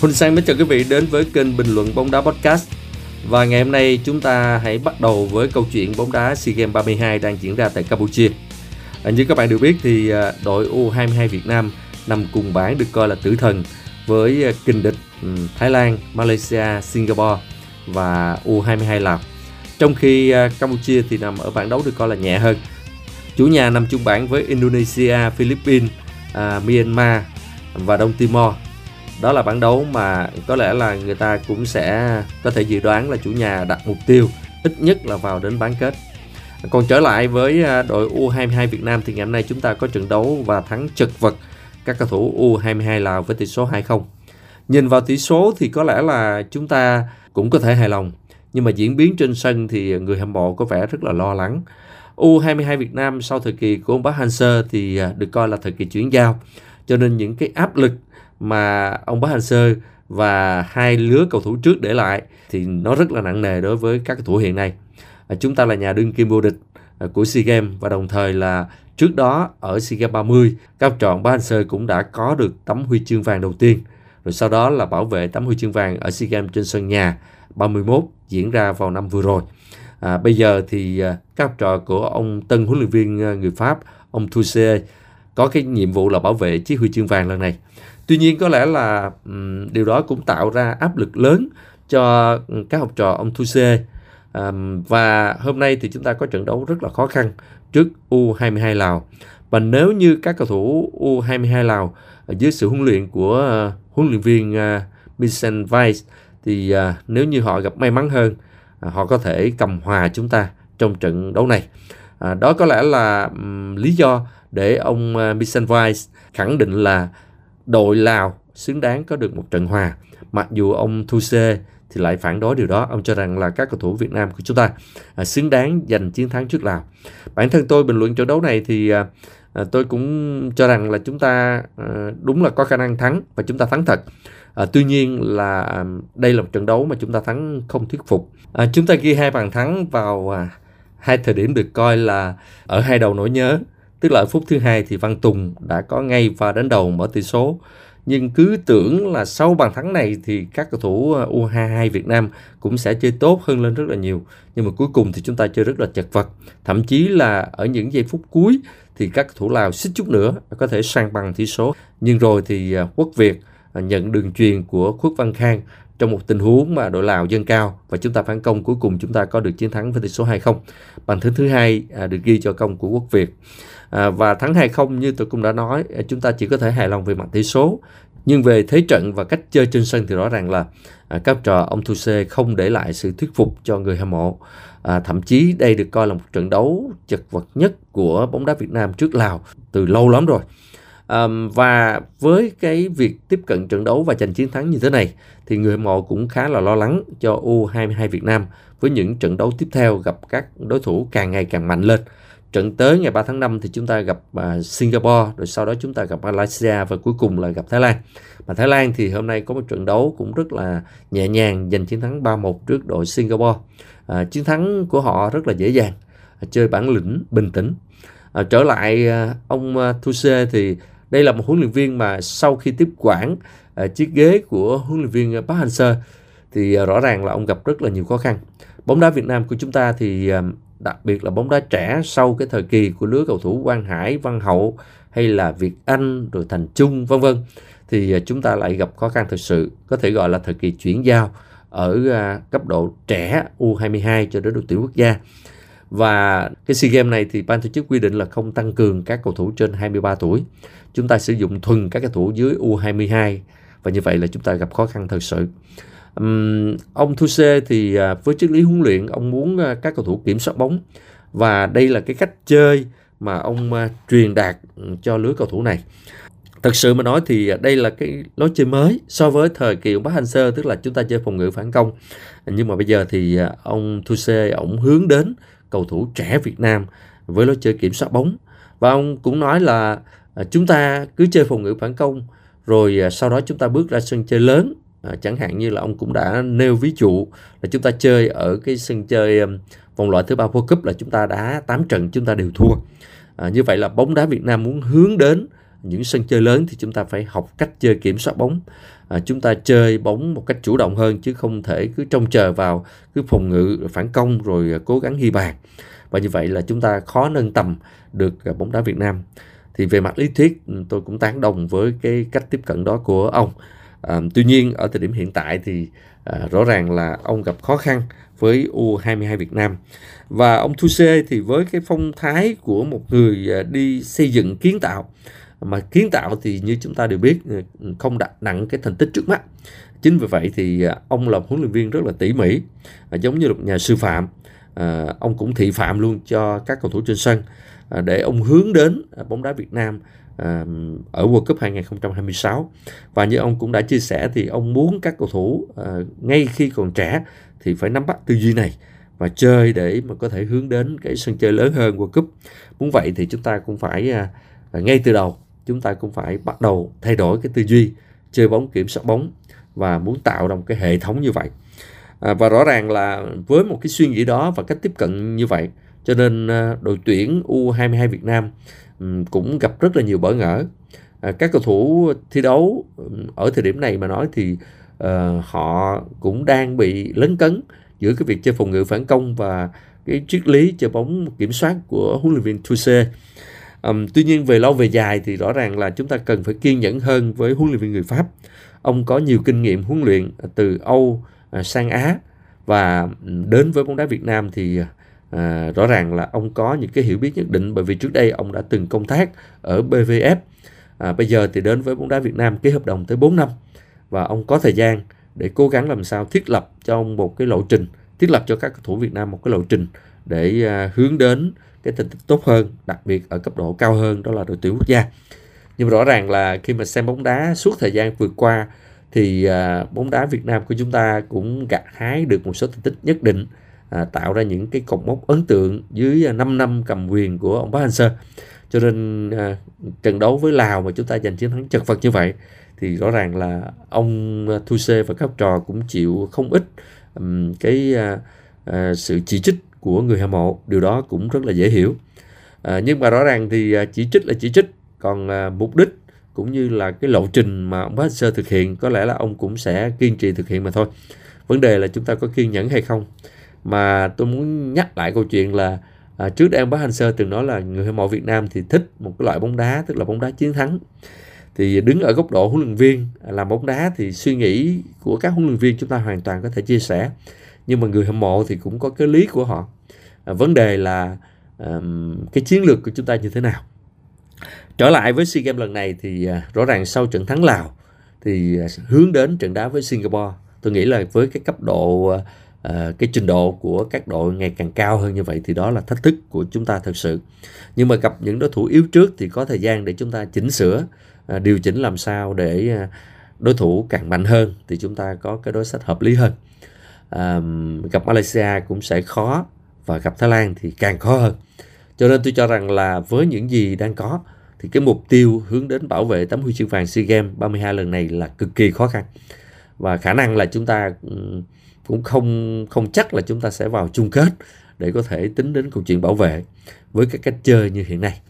Huỳnh Sang mến chào quý vị đến với kênh bình luận bóng đá podcast. Và ngày hôm nay chúng ta hãy bắt đầu với câu chuyện bóng đá SEA Games 32 đang diễn ra tại Campuchia. À, như các bạn đều biết thì à, đội U22 Việt Nam nằm cùng bảng được coi là tử thần với à, kình địch ừ, Thái Lan, Malaysia, Singapore và U22 Lào. Trong khi à, Campuchia thì nằm ở bảng đấu được coi là nhẹ hơn. Chủ nhà nằm chung bảng với Indonesia, Philippines, Myanmar và Đông Timor đó là bản đấu mà có lẽ là người ta cũng sẽ có thể dự đoán là chủ nhà đặt mục tiêu ít nhất là vào đến bán kết. Còn trở lại với à, đội U22 Việt Nam thì ngày hôm nay chúng ta có trận đấu và thắng chật vật các cầu thủ U22 Lào với tỷ số 2-0. Nhìn vào tỷ số thì có lẽ là chúng ta cũng có thể hài lòng. Nhưng mà diễn biến trên sân thì người hâm mộ có vẻ rất là lo lắng. U22 Việt Nam sau thời kỳ của ông Park Hang-seo thì à, được coi là thời kỳ chuyển giao. Cho nên những cái áp lực mà ông Park Hang-seo và hai lứa cầu thủ trước để lại thì nó rất là nặng nề đối với các cầu thủ hiện nay. À, chúng ta là nhà đương kim vô địch à, của SEA Games và đồng thời là trước đó ở SEA Games 30, các trọn Park Hang-seo cũng đã có được tấm huy chương vàng đầu tiên. Rồi sau đó là bảo vệ tấm huy chương vàng ở SEA Games trên sân nhà 31 diễn ra vào năm vừa rồi. À, bây giờ thì à, các trò của ông tân huấn luyện viên người Pháp, ông Toussaint có cái nhiệm vụ là bảo vệ chiếc huy chương vàng lần này. Tuy nhiên có lẽ là um, điều đó cũng tạo ra áp lực lớn cho các học trò ông Thuse. Um, và hôm nay thì chúng ta có trận đấu rất là khó khăn trước U22 Lào. Và nếu như các cầu thủ U22 Lào dưới sự huấn luyện của uh, huấn luyện viên uh, Vincent Weiss thì uh, nếu như họ gặp may mắn hơn, uh, họ có thể cầm hòa chúng ta trong trận đấu này. À, đó có lẽ là um, lý do để ông uh, Vincent Weiss khẳng định là đội Lào xứng đáng có được một trận hòa. Mặc dù ông Thu Xê thì lại phản đối điều đó. Ông cho rằng là các cầu thủ Việt Nam của chúng ta à, xứng đáng giành chiến thắng trước Lào. Bản thân tôi bình luận trận đấu này thì à, à, tôi cũng cho rằng là chúng ta à, đúng là có khả năng thắng và chúng ta thắng thật. À, tuy nhiên là à, đây là một trận đấu mà chúng ta thắng không thuyết phục. À, chúng ta ghi hai bàn thắng vào à, hai thời điểm được coi là ở hai đầu nỗi nhớ Tức là ở phút thứ hai thì Văn Tùng đã có ngay và đánh đầu mở tỷ số. Nhưng cứ tưởng là sau bàn thắng này thì các cầu thủ ờ, U22 Việt Nam cũng sẽ chơi tốt hơn lên rất là nhiều. Nhưng mà cuối cùng thì chúng ta chơi rất là chật vật. Thậm chí là ở những giây phút cuối thì các cầu thủ Lào xích chút nữa có thể sang bằng tỷ số. Nhưng rồi thì ờ, Quốc Việt ờ, nhận đường truyền của Khuất Văn Khang trong một tình huống mà đội Lào dâng cao và chúng ta phản công cuối cùng chúng ta có được chiến thắng với tỷ số 2-0. Bàn thắng thứ hai à, được ghi cho công của Quốc Việt. À, và thắng 2-0 như tôi cũng đã nói, à, chúng ta chỉ có thể hài lòng về mặt tỷ số. Nhưng về thế trận và cách chơi trên sân thì rõ ràng là à, các trò ông Thu Xê không để lại sự thuyết phục cho người hâm mộ. À, thậm chí đây được coi là một trận đấu chật vật nhất của bóng đá Việt Nam trước Lào từ lâu lắm rồi. À, và với cái việc tiếp cận trận đấu và giành chiến thắng như thế này thì người hâm mộ cũng khá là lo lắng cho U22 Việt Nam với những trận đấu tiếp theo gặp các đối thủ càng ngày càng mạnh lên. Trận tới ngày 3 tháng 5 thì chúng ta gặp uh, Singapore, rồi sau đó chúng ta gặp Malaysia và cuối cùng là gặp Thái Lan. Mà Thái Lan thì hôm nay có một trận đấu cũng rất là nhẹ nhàng giành chiến thắng 3-1 trước đội Singapore. À, chiến thắng của họ rất là dễ dàng, à, chơi bản lĩnh, bình tĩnh. À, trở lại à, ông à, Thuse thì đây là một huấn luyện viên mà sau khi tiếp quản à, chiếc ghế của huấn luyện viên à, Park Hang-seo thì à, rõ ràng là ông gặp rất là nhiều khó khăn. Bóng đá Việt Nam của chúng ta thì à, đặc biệt là bóng đá trẻ sau cái thời kỳ của lứa cầu thủ Quang Hải, Văn Hậu hay là Việt Anh rồi Thành Trung vân vân thì à, chúng ta lại gặp khó khăn thực sự có thể gọi là thời kỳ chuyển giao ở à, cấp độ trẻ U22 cho đến đội tuyển quốc gia. Và cái SEA Games này thì ban tổ chức quy định là không tăng cường các cầu thủ trên 23 tuổi. Chúng ta sử dụng thuần các cầu thủ dưới U22 và như vậy là chúng ta gặp khó khăn thật sự. Um, ông Thuse thì uh, với triết lý huấn luyện ông muốn uh, các cầu thủ kiểm soát bóng và đây là cái cách chơi mà ông uh, truyền đạt cho lứa cầu thủ này. Thật sự mà nói thì đây là cái lối chơi mới so với thời kỳ ông Park Hang-seo tức là chúng ta chơi phòng ngự phản công. Nhưng mà bây giờ thì ông Thuse ông hướng đến cầu thủ trẻ Việt Nam với lối chơi kiểm soát bóng và ông cũng nói là chúng ta cứ chơi phòng ngự phản công rồi sau đó chúng ta bước ra sân chơi lớn À, chẳng hạn như là ông cũng đã nêu ví dụ là chúng ta chơi ở cái sân chơi um, vòng loại thứ ba World Cup là chúng ta đá 8 trận chúng ta đều thua. À, như vậy là bóng đá Việt Nam muốn hướng đến những sân chơi lớn thì chúng ta phải học cách chơi kiểm soát bóng. À, chúng ta chơi bóng một cách chủ động hơn chứ không thể cứ trông chờ vào cứ phòng ngự phản công rồi à, cố gắng ghi bàn. Và như vậy là chúng ta khó nâng tầm được à, bóng đá Việt Nam. Thì về mặt lý thuyết ừ, tôi cũng tán đồng với cái cách tiếp cận đó của ông à, tuy nhiên ở thời điểm hiện tại thì à, rõ ràng là ông gặp khó khăn với U22 Việt Nam. Và ông Thu Xê thì với cái phong thái của một người ờ, đi xây dựng kiến tạo mà kiến tạo thì như chúng ta đều biết ừ, không đặt nặng cái thành tích trước mắt. Chính vì vậy thì ông là huấn luyện viên rất là tỉ mỉ giống như một nhà sư phạm à, ông cũng thị phạm luôn cho các cầu thủ trên sân à, để ông hướng đến ờ, bóng đá Việt Nam à, ở World Cup 2026 và như ông cũng đã chia sẻ thì ông muốn các cầu thủ à, ngay khi còn trẻ thì phải nắm bắt tư duy này và chơi để mà có thể hướng đến cái sân chơi lớn hơn World Cup. Muốn vậy thì chúng ta cũng phải à, ngay từ đầu chúng ta cũng phải bắt đầu thay đổi cái tư duy chơi bóng kiểm soát bóng và muốn tạo ra một cái hệ thống như vậy à, và rõ ràng là với một cái suy nghĩ đó và cách tiếp cận như vậy cho nên à, đội tuyển U22 Việt Nam cũng gặp rất là nhiều bỡ ngỡ à, các cầu thủ thi đấu ở thời điểm này mà nói thì uh, họ cũng đang bị lấn cấn giữa cái việc chơi phòng ngự phản công và cái triết lý chơi bóng kiểm soát của huấn luyện viên Tuse Um, tuy nhiên về lâu về dài thì rõ ràng là chúng ta cần phải kiên nhẫn hơn với huấn luyện viên người Pháp. Ông có nhiều kinh nghiệm huấn luyện từ Âu Ờ, sang Á. Và đến với bóng đá Việt Nam thì à, rõ ràng là ông có những cái hiểu biết nhất định bởi vì trước đây ông đã từng công tác ở BVF. À, bây giờ thì đến với bóng đá Việt Nam ký hợp đồng tới 4 năm. Và ông có thời gian để cố gắng làm sao thiết lập cho ông một cái lộ trình, thiết lập cho các cầu thủ Việt Nam một cái lộ trình để à, hướng đến cái thành tích tốt hơn đặc biệt ở cấp độ cao hơn đó là đội tuyển quốc gia. Nhưng mà rõ ràng là khi mà xem bóng đá suốt thời gian vừa qua thì à, bóng đá Việt Nam của chúng ta cũng gặt hái được một số thành tích nhất định à, tạo ra những cái cột mốc ấn tượng dưới à, 5 năm cầm quyền của ông Park Hang-seo. Cho nên à, trận đấu với Lào mà chúng ta giành chiến thắng chật vật như vậy thì rõ ràng là ông Thu Xê và các trò cũng chịu không ít um, cái uh, uh, sự chỉ trích của người hâm mộ. Điều đó cũng rất là dễ hiểu. À, nhưng mà rõ ràng thì chỉ trích là chỉ trích còn uh, mục đích cũng như là cái lộ trình mà ông Pasteur thực hiện có lẽ là ông cũng sẽ kiên trì thực hiện mà thôi. Vấn đề là chúng ta có kiên nhẫn hay không? Mà tôi muốn nhắc lại câu chuyện là à, trước đây ông Bác Hành Sơ từng nói là người hâm mộ Việt Nam thì thích một cái loại bóng đá tức là bóng đá chiến thắng. Thì đứng ở góc độ huấn luyện viên à, làm bóng đá thì suy nghĩ của các huấn luyện viên chúng ta hoàn toàn có thể chia sẻ. Nhưng mà người hâm mộ thì cũng có cái lý của họ. À, vấn đề là um, cái chiến lược của chúng ta như thế nào? Trở lại với SEA Games lần này thì à, rõ ràng sau trận thắng Lào thì à, hướng đến trận đá với Singapore. Tôi nghĩ là với cái cấp độ à, cái trình độ của các đội ngày càng cao hơn như vậy thì đó là thách thức của chúng ta thật sự. Nhưng mà gặp những đối thủ yếu trước thì có thời gian để chúng ta chỉnh sửa điều chỉnh làm sao để đối thủ càng mạnh hơn thì chúng ta có cái đối sách hợp lý hơn. À, gặp Malaysia cũng sẽ khó và gặp Thái Lan thì càng khó hơn. Cho nên tôi cho rằng là với những gì đang có thì cái mục tiêu hướng đến bảo vệ tấm huy chương vàng SEA Games 32 lần này là cực kỳ khó khăn. Và khả năng là chúng ta ừ, cũng không không chắc là chúng ta sẽ vào chung kết để có thể tính đến câu chuyện bảo vệ với các cách chơi như hiện nay.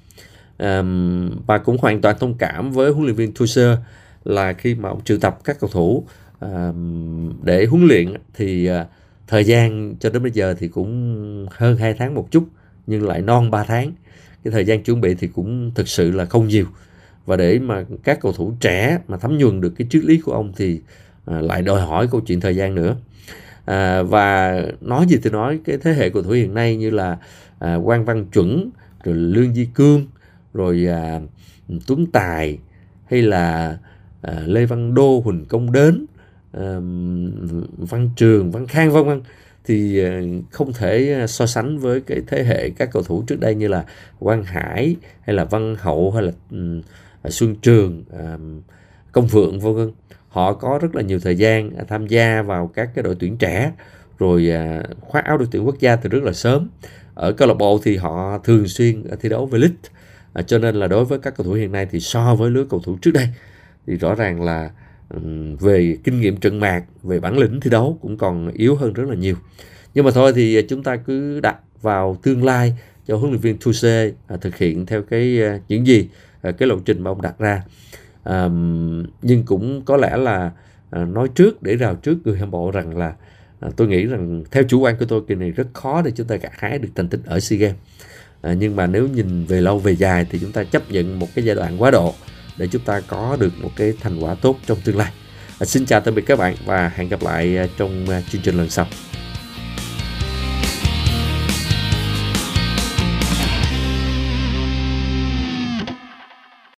Um, và cũng hoàn toàn thông cảm với huấn luyện viên Tuchel là khi mà ông triệu tập các cầu thủ um, để huấn luyện thì uh, thời gian cho đến bây giờ thì cũng hơn 2 tháng một chút nhưng lại non 3 tháng cái thời gian chuẩn bị thì cũng thực sự là không nhiều. Và để mà các cầu thủ trẻ mà thấm nhuần được cái triết lý của ông thì à, lại đòi hỏi câu chuyện thời gian nữa. À, và nói gì thì nói cái thế hệ cầu thủ hiện nay như là à, Quang Văn Chuẩn rồi Lương Di Cương rồi à, Tuấn Tài hay là à, Lê Văn Đô Huỳnh Công Đến à, văn trường văn khang vân vân thì ờ, không thể ờ, so sánh với cái thế hệ các cầu thủ trước đây như là Quang Hải hay là Văn Hậu hay là Xuân Trường Công Phượng vân vân. Họ có rất là nhiều thời gian à, tham gia vào các cái đội tuyển trẻ rồi à, khoác áo đội tuyển quốc gia từ rất là sớm. Ở câu lạc bộ thì họ thường xuyên ờ, thi đấu với League, à, cho nên là đối với các cầu thủ hiện nay thì so với lứa cầu thủ trước đây thì rõ ràng là về kinh nghiệm trận mạc về bản lĩnh thi đấu cũng còn yếu hơn rất là nhiều. Nhưng mà thôi thì à, chúng ta cứ đặt vào tương lai cho huấn luyện viên Tuse à, thực hiện theo cái à, những gì à, cái lộ trình mà ông đặt ra. À, nhưng cũng có lẽ là à, nói trước để rào trước người hâm mộ rằng là à, tôi nghĩ rằng theo chủ quan của tôi kỳ này rất khó để chúng ta gặt hái được thành tích ở SEA Games. À, nhưng mà nếu nhìn về lâu về dài thì chúng ta chấp nhận một cái giai đoạn quá độ để chúng ta có được một cái thành quả tốt trong tương lai. À, xin chào tạm biệt các bạn và hẹn gặp lại à, trong à, chương trình lần sau.